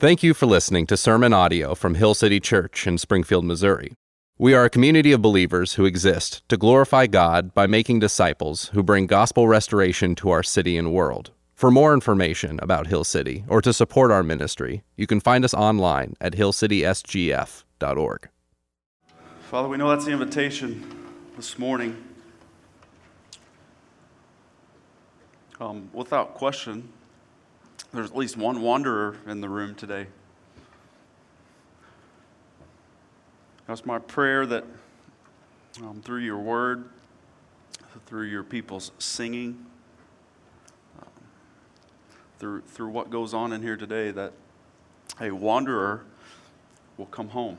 Thank you for listening to sermon audio from Hill City Church in Springfield, Missouri. We are a community of believers who exist to glorify God by making disciples who bring gospel restoration to our city and world. For more information about Hill City or to support our ministry, you can find us online at hillcitysgf.org. Father, we know that's the invitation this morning. Um, without question, there's at least one wanderer in the room today. That's my prayer that um, through your word, through your people's singing, um, through, through what goes on in here today, that a wanderer will come home.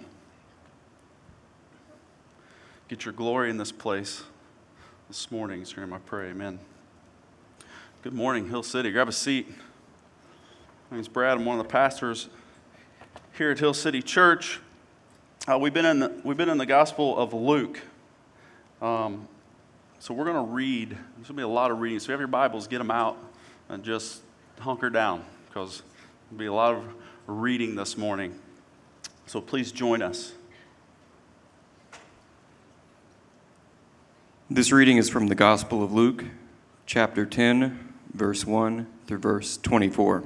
Get your glory in this place this morning. It's your name I pray. Amen. Good morning, Hill City. Grab a seat. My name's Brad. I'm one of the pastors here at Hill City Church. Uh, we've, been in the, we've been in the Gospel of Luke. Um, so we're going to read. There's going to be a lot of reading. So if you have your Bibles, get them out and just hunker down because there'll be a lot of reading this morning. So please join us. This reading is from the Gospel of Luke, chapter 10, verse 1 through verse 24.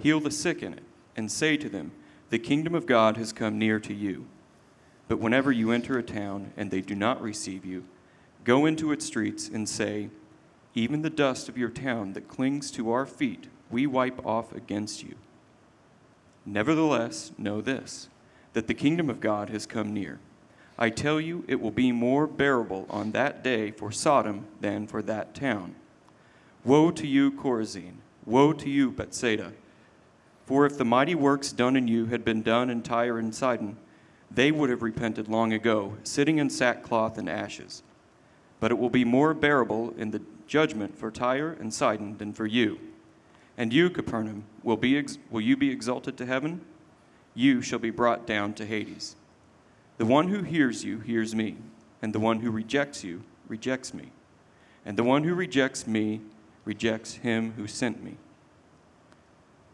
Heal the sick in it, and say to them, The kingdom of God has come near to you. But whenever you enter a town and they do not receive you, go into its streets and say, Even the dust of your town that clings to our feet, we wipe off against you. Nevertheless, know this that the kingdom of God has come near. I tell you, it will be more bearable on that day for Sodom than for that town. Woe to you, Chorazin! Woe to you, Bethsaida! For if the mighty works done in you had been done in Tyre and Sidon, they would have repented long ago, sitting in sackcloth and ashes. But it will be more bearable in the judgment for Tyre and Sidon than for you. And you, Capernaum, will, be ex- will you be exalted to heaven? You shall be brought down to Hades. The one who hears you hears me, and the one who rejects you rejects me. And the one who rejects me rejects him who sent me.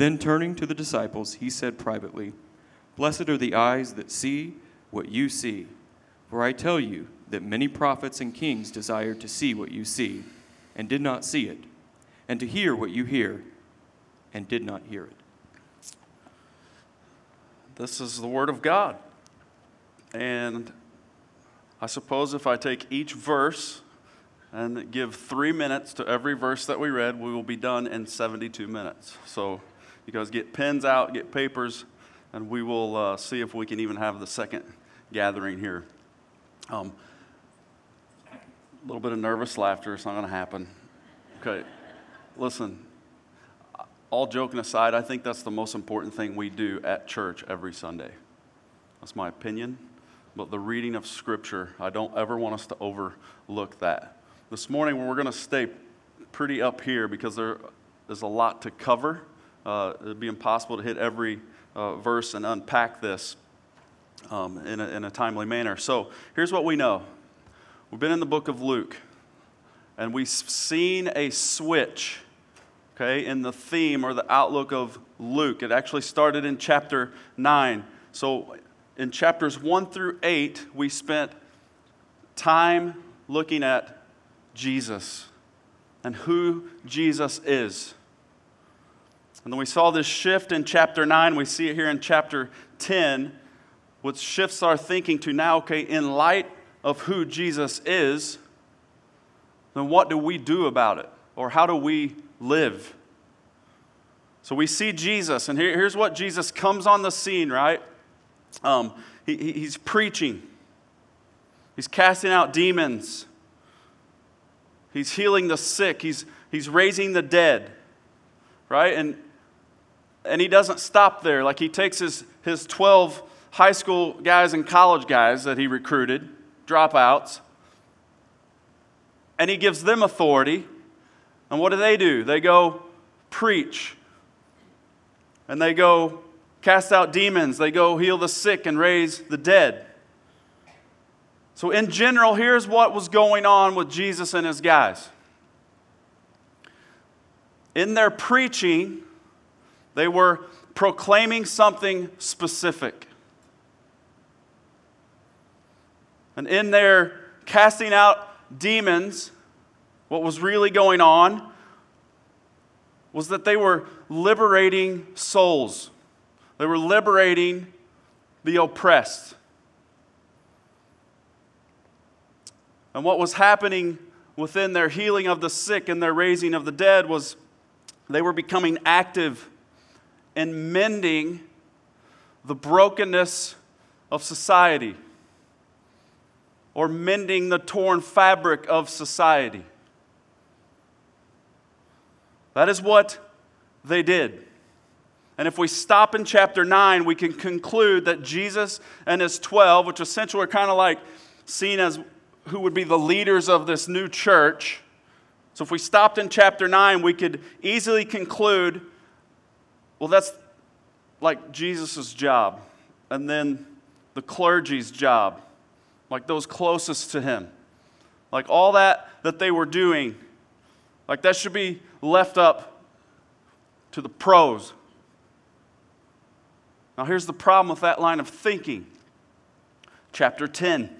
Then turning to the disciples, he said privately, Blessed are the eyes that see what you see. For I tell you that many prophets and kings desired to see what you see, and did not see it, and to hear what you hear, and did not hear it. This is the Word of God. And I suppose if I take each verse and give three minutes to every verse that we read, we will be done in 72 minutes. So you guys get pens out, get papers, and we will uh, see if we can even have the second gathering here. Um, a little bit of nervous laughter. It's not going to happen. Okay. Listen, all joking aside, I think that's the most important thing we do at church every Sunday. That's my opinion. But the reading of Scripture, I don't ever want us to overlook that. This morning, we're going to stay pretty up here because there is a lot to cover. Uh, it'd be impossible to hit every uh, verse and unpack this um, in, a, in a timely manner. So here's what we know We've been in the book of Luke, and we've seen a switch, okay, in the theme or the outlook of Luke. It actually started in chapter 9. So in chapters 1 through 8, we spent time looking at Jesus and who Jesus is. And then we saw this shift in chapter 9. We see it here in chapter 10, which shifts our thinking to now, okay, in light of who Jesus is, then what do we do about it? Or how do we live? So we see Jesus, and here, here's what Jesus comes on the scene, right? Um, he, he's preaching, he's casting out demons, he's healing the sick, he's, he's raising the dead, right? And, and he doesn't stop there. Like he takes his, his 12 high school guys and college guys that he recruited dropouts, and he gives them authority. And what do they do? They go preach, and they go cast out demons, they go heal the sick and raise the dead. So, in general, here's what was going on with Jesus and his guys. In their preaching, they were proclaiming something specific. And in their casting out demons, what was really going on was that they were liberating souls, they were liberating the oppressed. And what was happening within their healing of the sick and their raising of the dead was they were becoming active in mending the brokenness of society or mending the torn fabric of society. That is what they did. And if we stop in chapter 9, we can conclude that Jesus and his 12, which essentially are kind of like seen as who would be the leaders of this new church. So if we stopped in chapter 9, we could easily conclude well, that's like Jesus' job, and then the clergy's job, like those closest to him. Like all that that they were doing, like that should be left up to the pros. Now, here's the problem with that line of thinking. Chapter 10.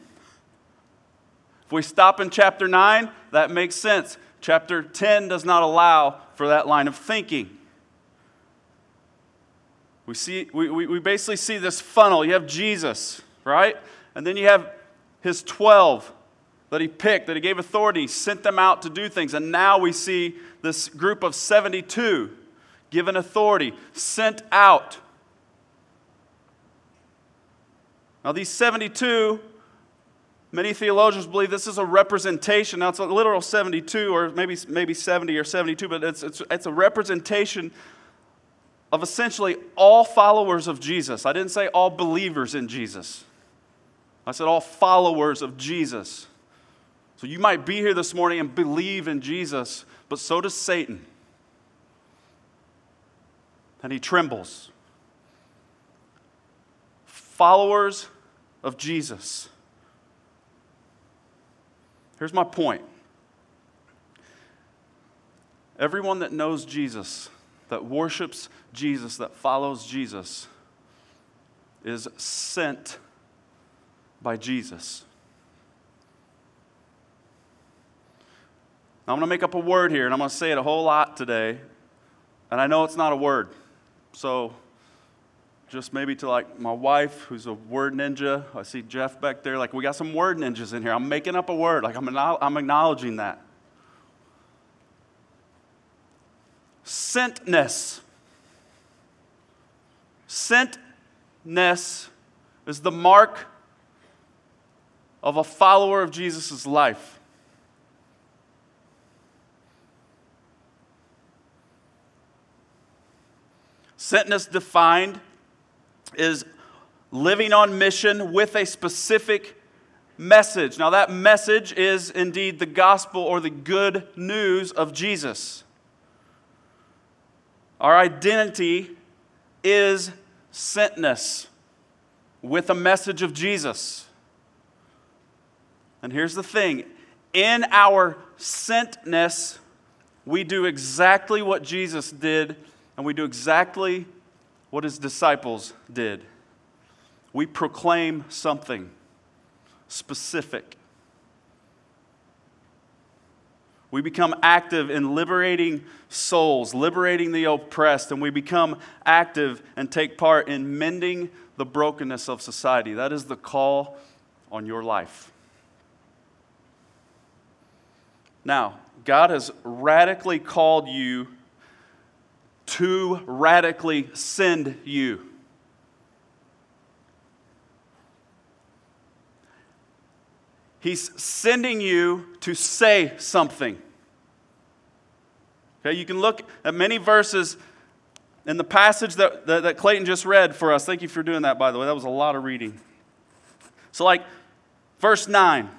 If we stop in chapter 9, that makes sense. Chapter 10 does not allow for that line of thinking. We, see, we, we, we basically see this funnel. You have Jesus, right? And then you have his 12 that he picked, that he gave authority, sent them out to do things. And now we see this group of 72 given authority, sent out. Now, these 72, many theologians believe this is a representation. Now, it's a literal 72, or maybe, maybe 70 or 72, but it's, it's, it's a representation of essentially all followers of Jesus. I didn't say all believers in Jesus. I said, all followers of Jesus. So you might be here this morning and believe in Jesus, but so does Satan. And he trembles. Followers of Jesus. Here's my point everyone that knows Jesus, that worships Jesus, that follows Jesus, is sent by Jesus. I'm going to make up a word here, and I'm going to say it a whole lot today. And I know it's not a word. So, just maybe to like my wife, who's a word ninja. I see Jeff back there. Like, we got some word ninjas in here. I'm making up a word. Like, I'm, I'm acknowledging that. Sentness. Sentness is the mark of a follower of Jesus' life. Sentness defined is living on mission with a specific message. Now, that message is indeed the gospel or the good news of Jesus. Our identity is sentness with a message of Jesus. And here's the thing in our sentness, we do exactly what Jesus did, and we do exactly what his disciples did. We proclaim something specific. We become active in liberating souls, liberating the oppressed, and we become active and take part in mending the brokenness of society. That is the call on your life. Now, God has radically called you to radically send you. He's sending you to say something. Okay, you can look at many verses in the passage that, that, that, Clayton just read for us. Thank you for doing that, by the way. That was a lot of reading. So, like, verse 9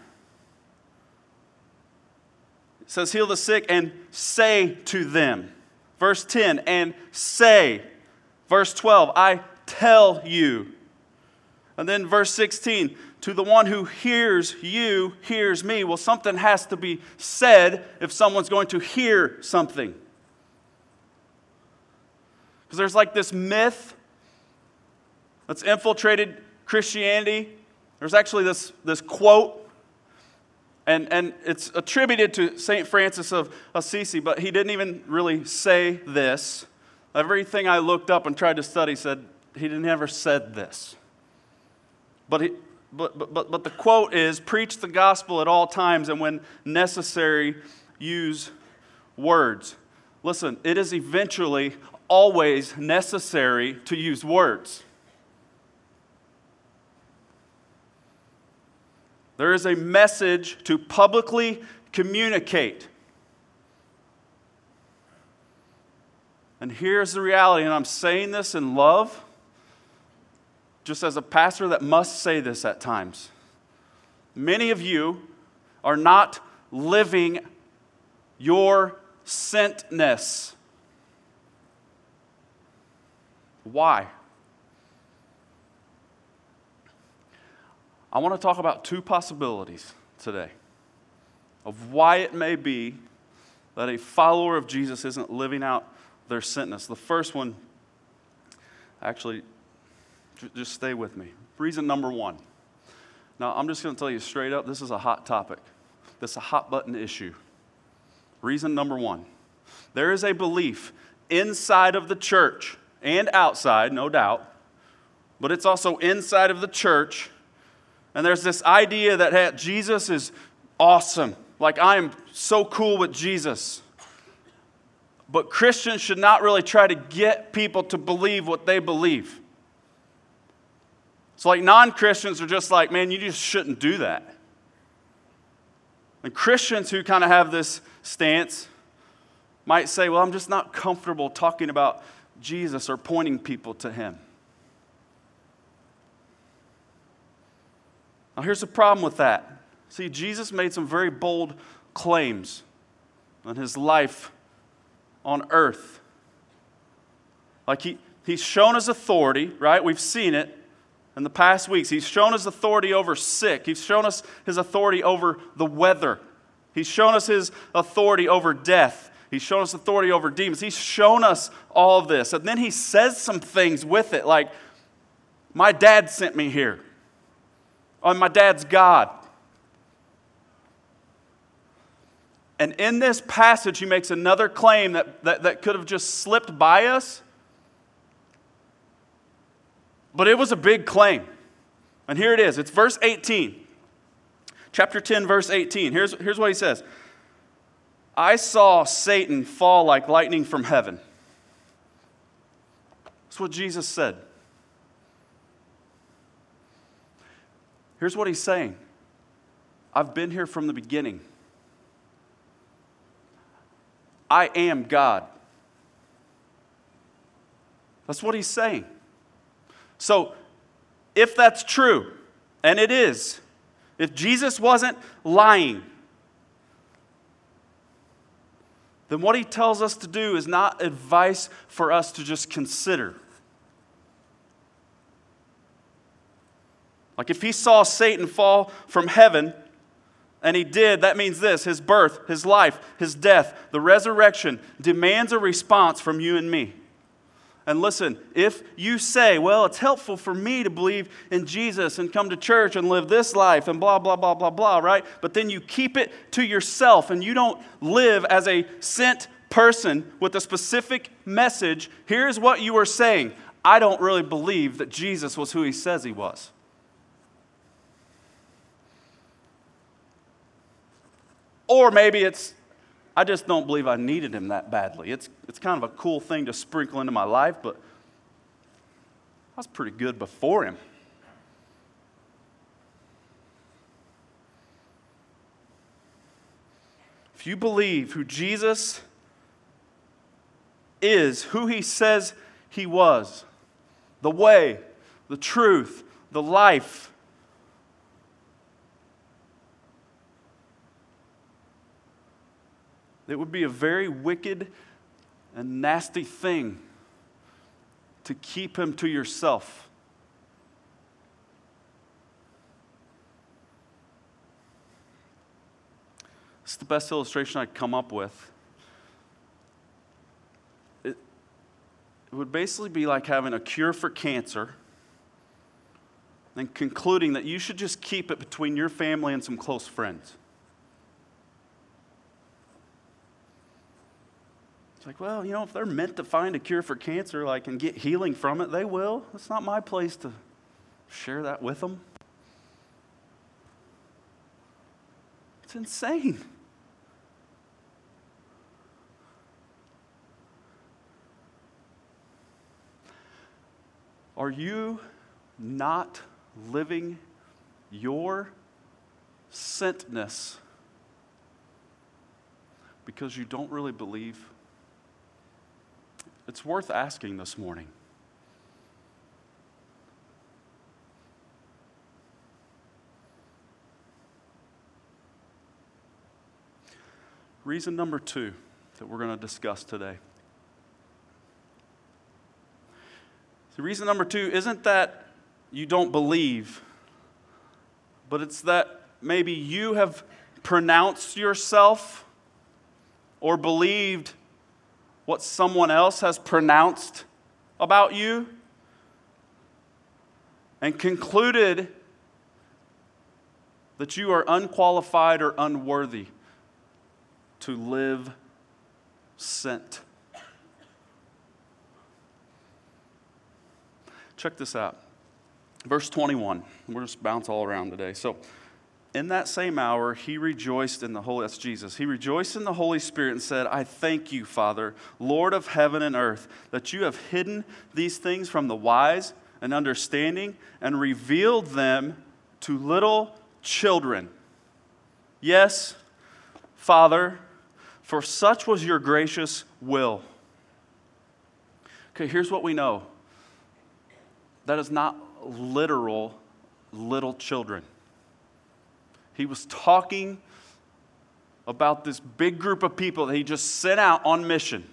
it says, Heal the sick and say to them. Verse 10, and say. Verse 12, I tell you. And then verse 16, to the one who hears you, hears me. Well, something has to be said if someone's going to hear something. Because there's like this myth that's infiltrated Christianity. There's actually this, this quote, and, and it's attributed to St. Francis of Assisi, but he didn't even really say this. Everything I looked up and tried to study said he never said this. But he, but, but, but the quote is preach the gospel at all times and when necessary, use words. Listen, it is eventually always necessary to use words. There is a message to publicly communicate. And here's the reality, and I'm saying this in love just as a pastor that must say this at times. Many of you are not living your sentness. Why? I want to talk about two possibilities today of why it may be that a follower of Jesus isn't living out their sentness. The first one, actually, just stay with me. Reason number one. Now, I'm just going to tell you straight up this is a hot topic, this is a hot button issue. Reason number one there is a belief inside of the church and outside, no doubt, but it's also inside of the church. And there's this idea that hey, Jesus is awesome. Like, I am so cool with Jesus. But Christians should not really try to get people to believe what they believe. So, like, non Christians are just like, man, you just shouldn't do that. And Christians who kind of have this stance might say, well, I'm just not comfortable talking about Jesus or pointing people to him. Now, here's the problem with that. See, Jesus made some very bold claims on his life on earth. Like, he, he's shown his authority, right? We've seen it in the past weeks. He's shown his authority over sick, he's shown us his authority over the weather, he's shown us his authority over death. He's shown us authority over demons. He's shown us all of this. And then he says some things with it, like, My dad sent me here. Oh, my dad's God. And in this passage, he makes another claim that, that, that could have just slipped by us but it was a big claim. And here it is it's verse 18. Chapter 10, verse 18. Here's, here's what he says I saw Satan fall like lightning from heaven. That's what Jesus said. Here's what he's saying I've been here from the beginning. I am God. That's what he's saying. So, if that's true, and it is, if Jesus wasn't lying, then what he tells us to do is not advice for us to just consider. Like if he saw Satan fall from heaven, and he did, that means this his birth, his life, his death, the resurrection demands a response from you and me. And listen, if you say, well, it's helpful for me to believe in Jesus and come to church and live this life and blah, blah, blah, blah, blah, right? But then you keep it to yourself and you don't live as a sent person with a specific message, here's what you are saying I don't really believe that Jesus was who he says he was. Or maybe it's, I just don't believe I needed him that badly. It's, it's kind of a cool thing to sprinkle into my life, but I was pretty good before him. If you believe who Jesus is, who he says he was, the way, the truth, the life, It would be a very wicked and nasty thing to keep him to yourself. It's the best illustration I could come up with. It, it would basically be like having a cure for cancer and concluding that you should just keep it between your family and some close friends. It's like, well, you know, if they're meant to find a cure for cancer, like, and get healing from it, they will. It's not my place to share that with them. It's insane. Are you not living your sentness because you don't really believe it's worth asking this morning. Reason number two that we're going to discuss today. The reason number two isn't that you don't believe, but it's that maybe you have pronounced yourself or believed what someone else has pronounced about you and concluded that you are unqualified or unworthy to live sent. Check this out. Verse 21. We're just bounce all around today. So, in that same hour, he rejoiced in the Holy, that's Jesus. He rejoiced in the Holy Spirit and said, I thank you, Father, Lord of heaven and earth, that you have hidden these things from the wise and understanding and revealed them to little children. Yes, Father, for such was your gracious will. Okay, here's what we know that is not literal little children. He was talking about this big group of people that he just sent out on mission.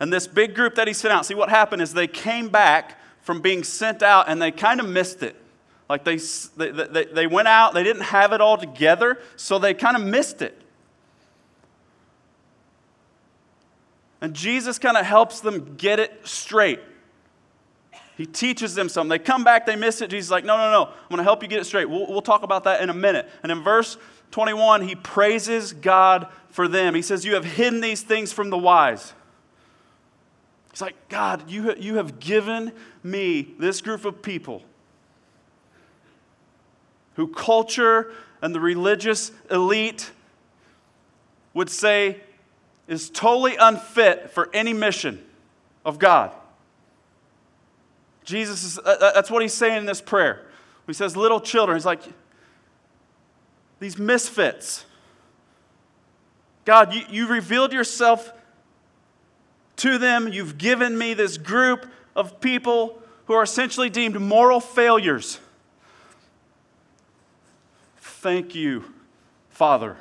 And this big group that he sent out, see what happened is they came back from being sent out and they kind of missed it. Like they, they, they went out, they didn't have it all together, so they kind of missed it. And Jesus kind of helps them get it straight. He teaches them something. They come back, they miss it. Jesus is like, no, no, no. I'm going to help you get it straight. We'll, we'll talk about that in a minute. And in verse 21, he praises God for them. He says, You have hidden these things from the wise. He's like, God, you, you have given me this group of people who culture and the religious elite would say is totally unfit for any mission of God. Jesus is, uh, that's what he's saying in this prayer. He says, little children. He's like, these misfits. God, you, you revealed yourself to them. You've given me this group of people who are essentially deemed moral failures. Thank you, Father.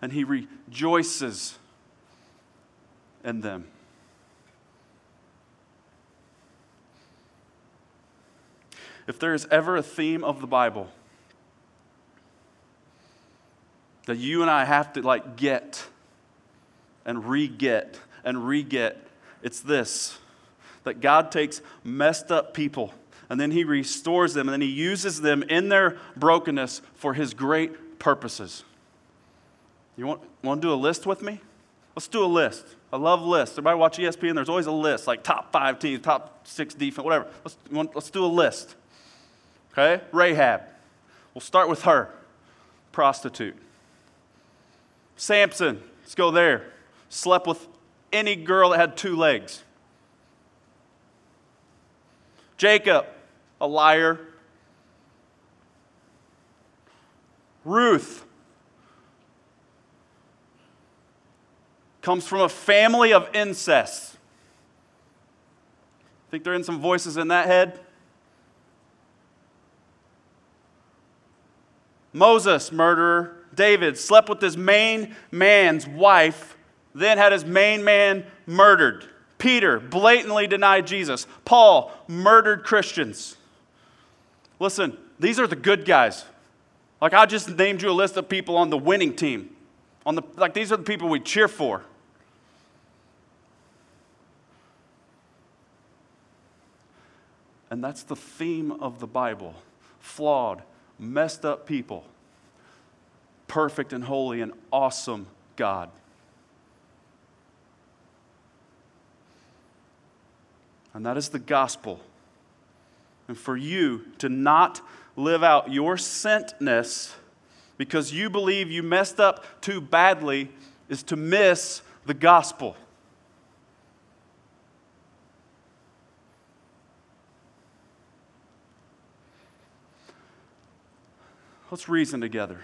And he rejoices in them. If there is ever a theme of the Bible that you and I have to like get and re get and re get, it's this that God takes messed up people and then he restores them and then he uses them in their brokenness for his great purposes. You want, want to do a list with me? Let's do a list. I love lists. Everybody watch ESPN, there's always a list, like top five teams, top six defense, whatever. Let's, let's do a list. Okay? Rahab. We'll start with her. Prostitute. Samson. Let's go there. Slept with any girl that had two legs. Jacob, a liar. Ruth comes from a family of incest. Think there are in some voices in that head? Moses, murderer. David slept with his main man's wife, then had his main man murdered. Peter blatantly denied Jesus. Paul murdered Christians. Listen, these are the good guys. Like I just named you a list of people on the winning team. On the like these are the people we cheer for. And that's the theme of the Bible. Flawed, messed up people, perfect and holy and awesome God. And that is the gospel. And for you to not live out your sentness because you believe you messed up too badly is to miss the gospel. Let's reason together.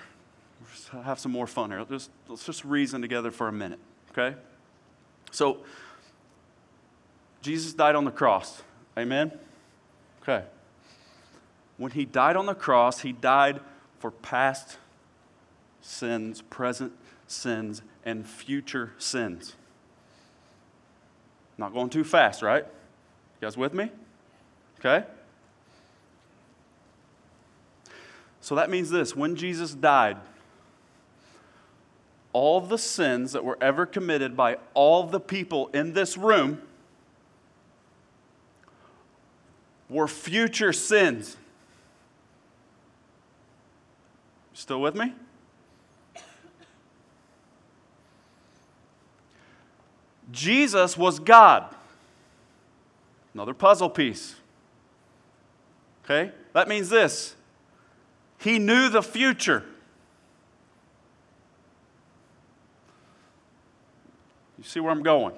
Let's have some more fun here. Let's let's just reason together for a minute, okay? So, Jesus died on the cross. Amen? Okay. When he died on the cross, he died for past sins, present sins, and future sins. Not going too fast, right? You guys with me? Okay? So that means this when Jesus died, all the sins that were ever committed by all the people in this room were future sins. Still with me? Jesus was God. Another puzzle piece. Okay? That means this he knew the future. You see where I'm going?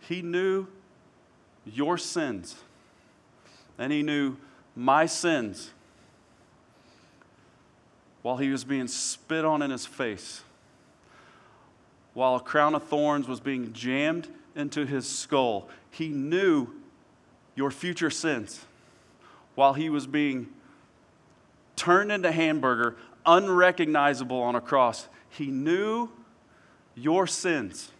He knew your sins, and He knew my sins while He was being spit on in His face, while a crown of thorns was being jammed into His skull. He knew your future sins while he was being turned into hamburger, unrecognizable on a cross. He knew your sins.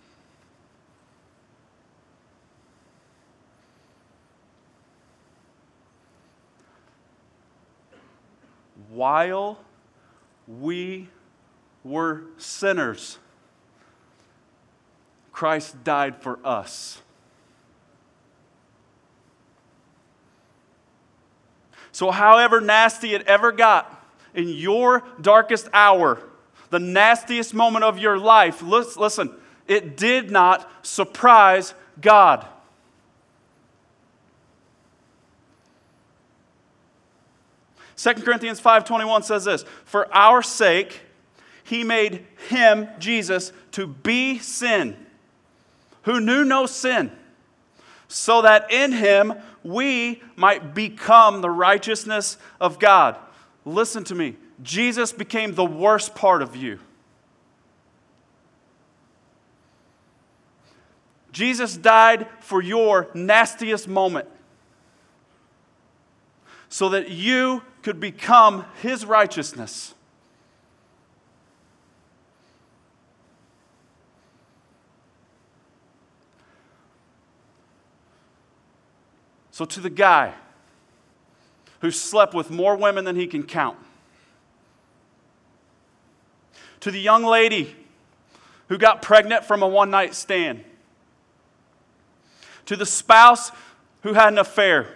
While we were sinners, Christ died for us. So, however nasty it ever got in your darkest hour, the nastiest moment of your life, listen, it did not surprise God. Second Corinthians 5:21 says this, "For our sake he made him Jesus to be sin who knew no sin, so that in him we might become the righteousness of God. Listen to me. Jesus became the worst part of you. Jesus died for your nastiest moment so that you could become his righteousness. So, to the guy who slept with more women than he can count, to the young lady who got pregnant from a one night stand, to the spouse who had an affair,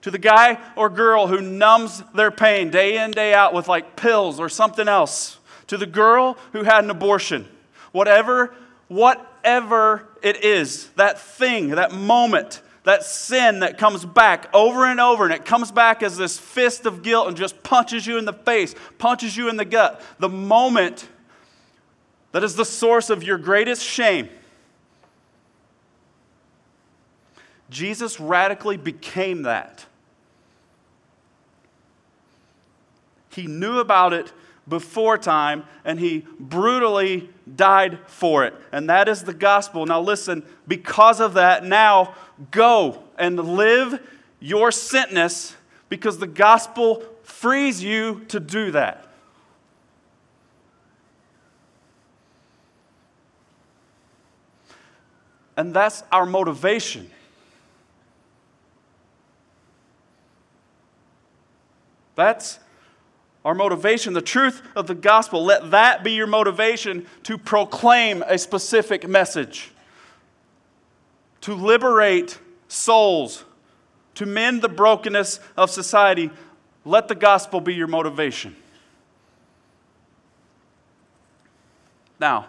to the guy or girl who numbs their pain day in, day out with like pills or something else, to the girl who had an abortion, whatever, whatever it is, that thing, that moment that sin that comes back over and over, and it comes back as this fist of guilt and just punches you in the face, punches you in the gut. The moment that is the source of your greatest shame. Jesus radically became that. He knew about it before time and he brutally died for it. And that is the gospel. Now, listen, because of that, now go and live your sentness because the gospel frees you to do that. And that's our motivation. That's our motivation, the truth of the gospel, let that be your motivation to proclaim a specific message, to liberate souls, to mend the brokenness of society. Let the gospel be your motivation. Now,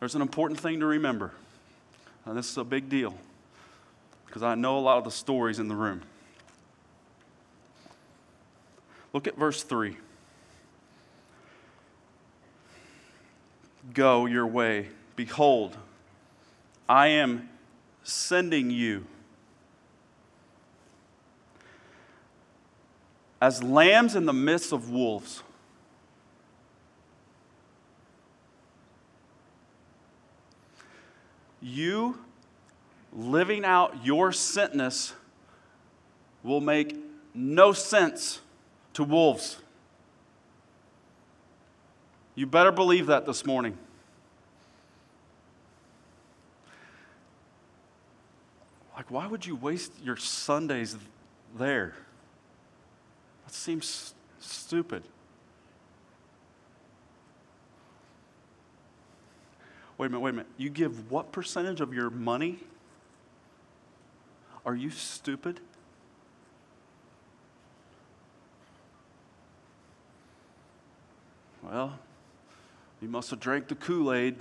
there's an important thing to remember. And this is a big deal because I know a lot of the stories in the room. Look at verse 3. Go your way. Behold, I am sending you as lambs in the midst of wolves. You living out your sentness will make no sense to wolves. You better believe that this morning. Like, why would you waste your Sundays there? That seems stupid. Wait a minute, wait a minute. You give what percentage of your money? Are you stupid? Well, you must have drank the Kool Aid.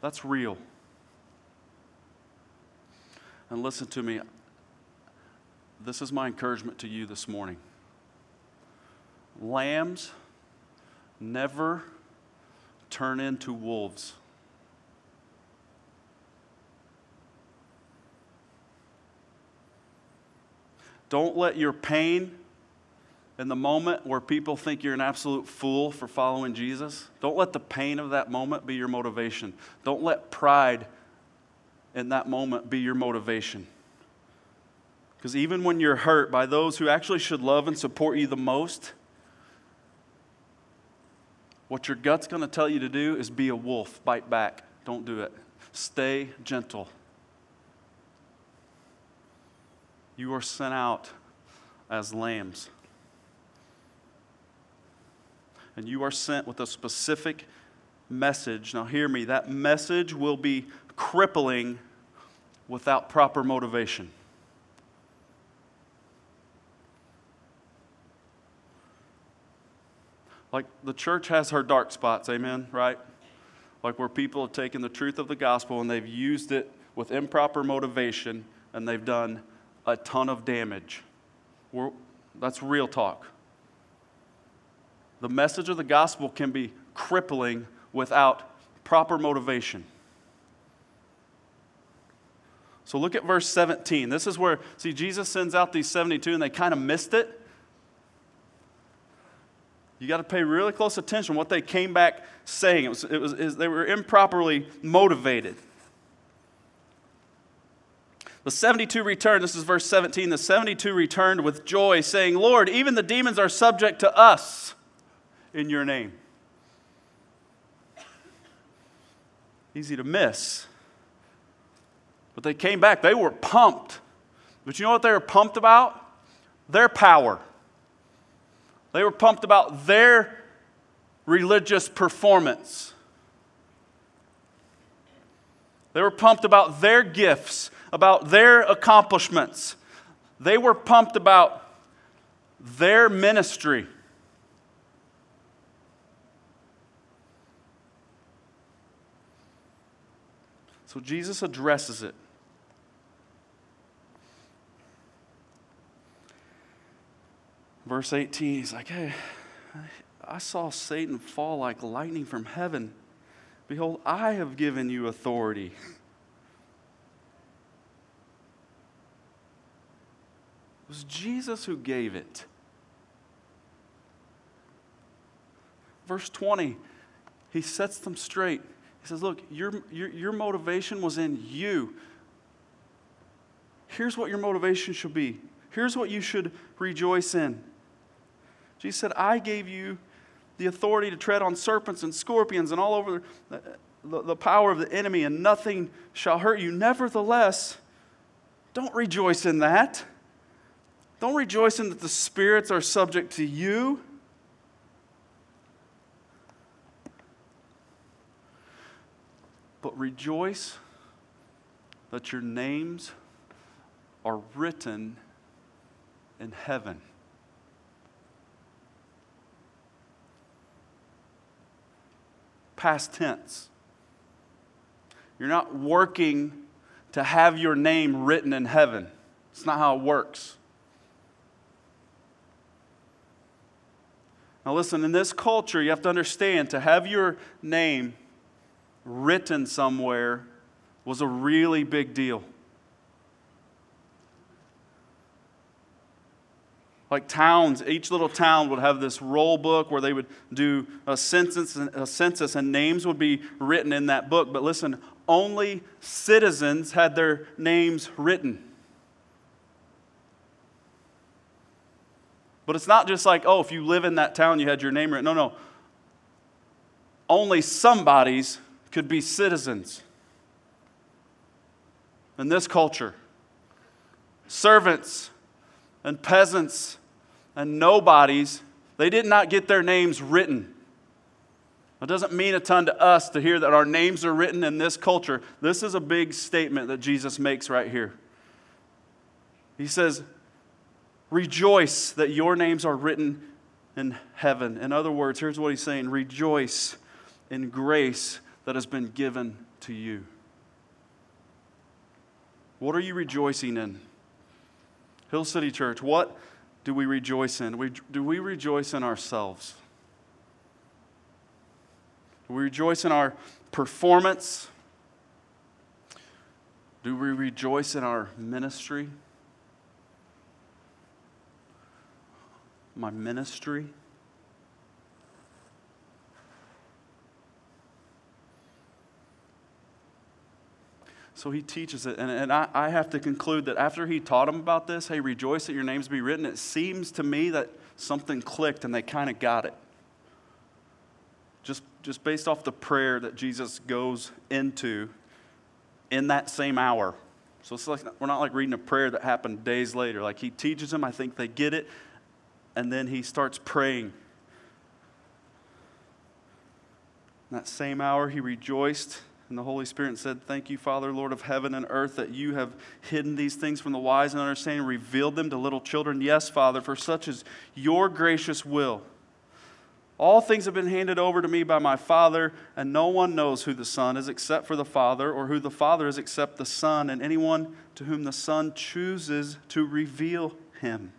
That's real. And listen to me. This is my encouragement to you this morning. Lambs never turn into wolves. Don't let your pain in the moment where people think you're an absolute fool for following Jesus, don't let the pain of that moment be your motivation. Don't let pride in that moment be your motivation. Because even when you're hurt by those who actually should love and support you the most, what your gut's going to tell you to do is be a wolf, bite back. Don't do it. Stay gentle. You are sent out as lambs. And you are sent with a specific message. Now, hear me, that message will be crippling without proper motivation. Like the church has her dark spots, amen, right? Like where people have taken the truth of the gospel and they've used it with improper motivation and they've done a ton of damage. We're, that's real talk. the message of the gospel can be crippling without proper motivation. So look at verse 17. This is where, see, Jesus sends out these 72 and they kind of missed it. You got to pay really close attention what they came back saying. It was, it was, it, they were improperly motivated. The 72 returned, this is verse 17. The 72 returned with joy, saying, Lord, even the demons are subject to us in your name. Easy to miss. But they came back, they were pumped. But you know what they were pumped about? Their power. They were pumped about their religious performance. They were pumped about their gifts, about their accomplishments. They were pumped about their ministry. So Jesus addresses it. Verse 18, he's like, Hey, I saw Satan fall like lightning from heaven. Behold, I have given you authority. Was Jesus who gave it. Verse 20, he sets them straight. He says, Look, your, your, your motivation was in you. Here's what your motivation should be. Here's what you should rejoice in. Jesus said, I gave you the authority to tread on serpents and scorpions and all over the, the, the, power of the enemy, and nothing shall hurt you. Nevertheless, don't rejoice in that. Don't rejoice in that the spirits are subject to you. But rejoice that your names are written in heaven. past tense. You're not working to have your name written in heaven. It's not how it works. Now, listen, in this culture, you have to understand to have your name written somewhere was a really big deal. like towns, each little town would have this roll book where they would do a census, a census and names would be written in that book. But listen, only citizens had their names written. But it's not just like, oh, if you live in that town, you had your name written. No, no. Only somebody's could be citizens in this culture. Servants and peasants and nobodies, they did not get their names written. It doesn't mean a ton to us to hear that our names are written in this culture. This is a big statement that Jesus makes right here. He says, Rejoice that your names are written in heaven. In other words, here's what he's saying Rejoice in grace that has been given to you. What are you rejoicing in? Hill City Church, what do we rejoice in? We, do we rejoice in ourselves? Do we rejoice in our performance? Do we rejoice in our ministry? My ministry? So he teaches it. And, and I, I have to conclude that after he taught them about this, hey, rejoice that your names be written, it seems to me that something clicked and they kind of got it. Just, just based off the prayer that Jesus goes into in that same hour. So it's like we're not like reading a prayer that happened days later. Like he teaches them, I think they get it, and then he starts praying. In that same hour, he rejoiced and the Holy Spirit said, Thank you, Father, Lord of heaven and earth, that you have hidden these things from the wise and understanding, revealed them to little children. Yes, Father, for such is your gracious will. All things have been handed over to me by my Father, and no one knows who the Son is except for the Father, or who the Father is except the Son, and anyone to whom the Son chooses to reveal him.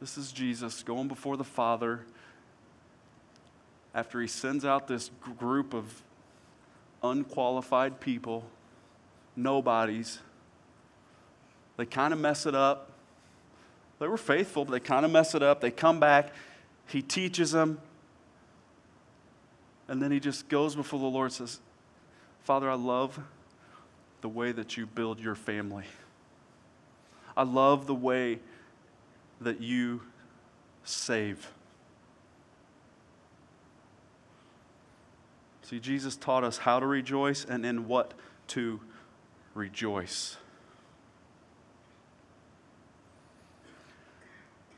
This is Jesus going before the Father after he sends out this group of unqualified people, nobodies. They kind of mess it up. They were faithful, but they kind of mess it up. They come back. He teaches them. And then he just goes before the Lord and says, Father, I love the way that you build your family. I love the way that you save. See, Jesus taught us how to rejoice and in what to rejoice.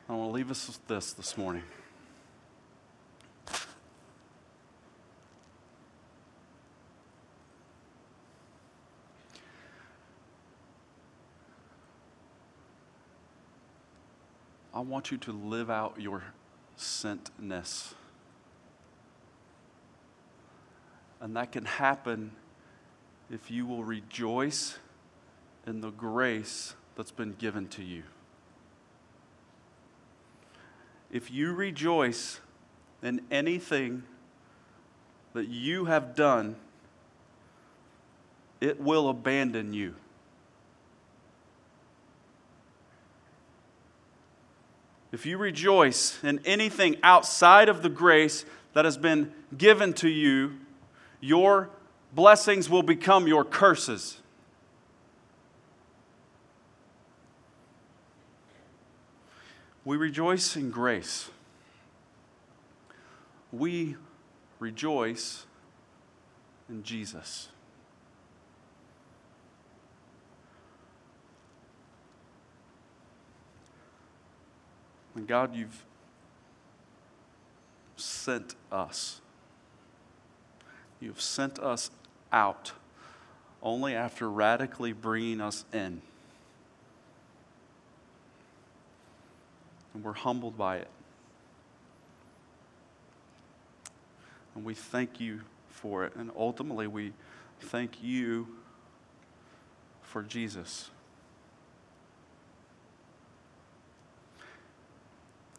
I want to leave us with this this morning. I want you to live out your sentness. And that can happen if you will rejoice in the grace that's been given to you. If you rejoice in anything that you have done, it will abandon you. If you rejoice in anything outside of the grace that has been given to you, your blessings will become your curses. We rejoice in grace. We rejoice in Jesus. And God, you've sent us. You've sent us out only after radically bringing us in. And we're humbled by it. And we thank you for it. And ultimately, we thank you for Jesus.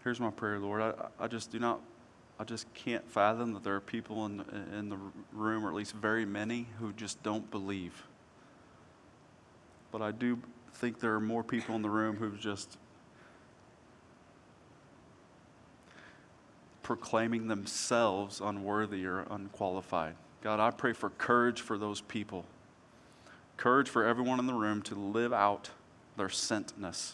Here's my prayer, Lord. I, I just do not, I just can't fathom that there are people in, in the room, or at least very many, who just don't believe. But I do think there are more people in the room who've just proclaiming themselves unworthy or unqualified. God, I pray for courage for those people. Courage for everyone in the room to live out their sentness.